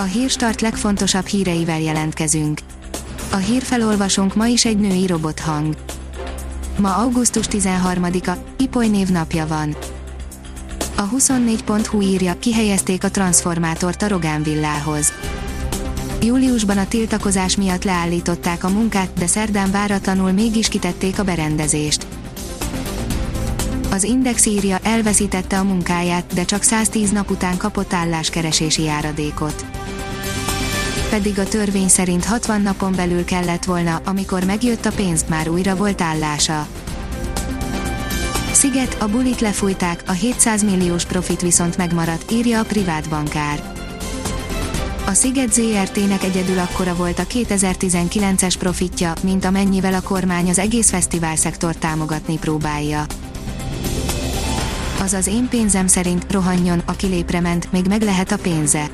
A hírstart legfontosabb híreivel jelentkezünk. A hírfelolvasónk ma is egy női robothang. Ma augusztus 13-a, Ipoly név napja van. A 24.hu írja, kihelyezték a transformátort a Rogán villához. Júliusban a tiltakozás miatt leállították a munkát, de szerdán váratlanul mégis kitették a berendezést. Az Index írja, elveszítette a munkáját, de csak 110 nap után kapott álláskeresési járadékot. Pedig a törvény szerint 60 napon belül kellett volna, amikor megjött a pénz, már újra volt állása. Sziget, a bulit lefújták, a 700 milliós profit viszont megmaradt, írja a privát bankár. A Sziget ZRT-nek egyedül akkora volt a 2019-es profitja, mint amennyivel a kormány az egész fesztivál szektor támogatni próbálja. Azaz én pénzem szerint rohanjon, aki lépre ment, még meg lehet a pénze.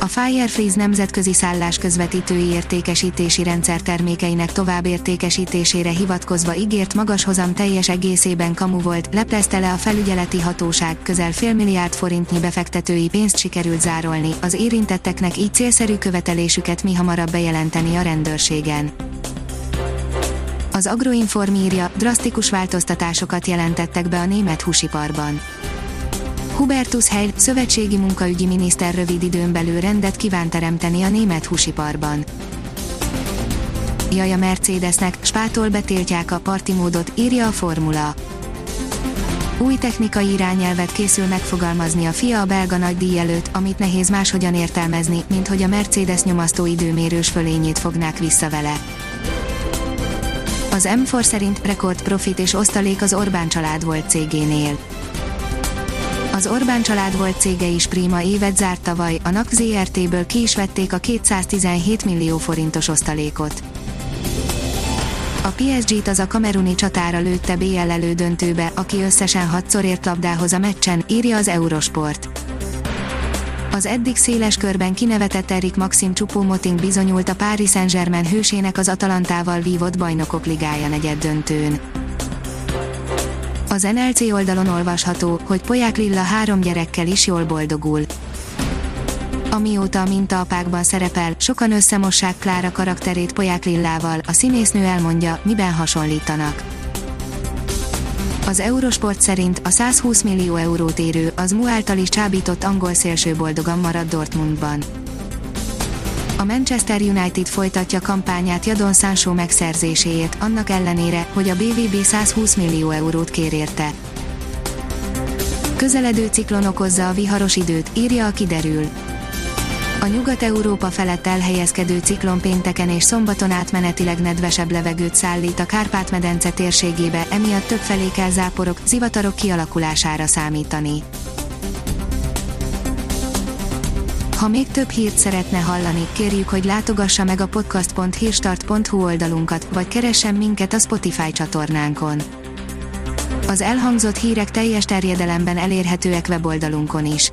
A Firefreeze nemzetközi szállás közvetítői értékesítési rendszer termékeinek tovább értékesítésére hivatkozva ígért magas hozam teljes egészében kamu volt, leplezte le a felügyeleti hatóság, közel fél milliárd forintnyi befektetői pénzt sikerült zárolni, az érintetteknek így célszerű követelésüket mi hamarabb bejelenteni a rendőrségen. Az Agroinform írja, drasztikus változtatásokat jelentettek be a német húsiparban. Hubertus Heil, szövetségi munkaügyi miniszter rövid időn belül rendet kíván teremteni a német húsiparban. Jaj a Mercedesnek, spától betiltják a parti módot, írja a formula. Új technikai irányelvet készül megfogalmazni a FIA a belga nagydíj előtt, amit nehéz máshogyan értelmezni, mint hogy a Mercedes nyomasztó időmérős fölényét fognák vissza vele. Az M4 szerint rekord profit és osztalék az Orbán család volt cégénél. Az Orbán család volt cége is prima évet zárt tavaly, a NAK ZRT-ből ki is vették a 217 millió forintos osztalékot. A PSG-t az a kameruni csatára lőtte BL elődöntőbe, aki összesen hatszor ért labdához a meccsen, írja az Eurosport. Az eddig széles körben kinevetett Erik Maxim Csupó-Moting bizonyult a Paris Saint-Germain hősének az Atalantával vívott bajnokok ligája negyed döntőn. Az NLC oldalon olvasható, hogy Poják Lilla három gyerekkel is jól boldogul. Amióta a mintaapákban szerepel, sokan összemossák Klára karakterét Poják Lillával, a színésznő elmondja, miben hasonlítanak. Az Eurosport szerint a 120 millió eurót érő, az Mu által is csábított angol szélső boldogan marad Dortmundban. A Manchester United folytatja kampányát Jadon Sancho megszerzéséért, annak ellenére, hogy a BVB 120 millió eurót kér érte. Közeledő ciklon okozza a viharos időt, írja a kiderül. A Nyugat-Európa felett elhelyezkedő ciklon pénteken és szombaton átmenetileg nedvesebb levegőt szállít a Kárpát-medence térségébe, emiatt többfelé kell záporok, zivatarok kialakulására számítani. Ha még több hírt szeretne hallani, kérjük, hogy látogassa meg a podcast.hírstart.hu oldalunkat, vagy keressen minket a Spotify csatornánkon. Az elhangzott hírek teljes terjedelemben elérhetőek weboldalunkon is.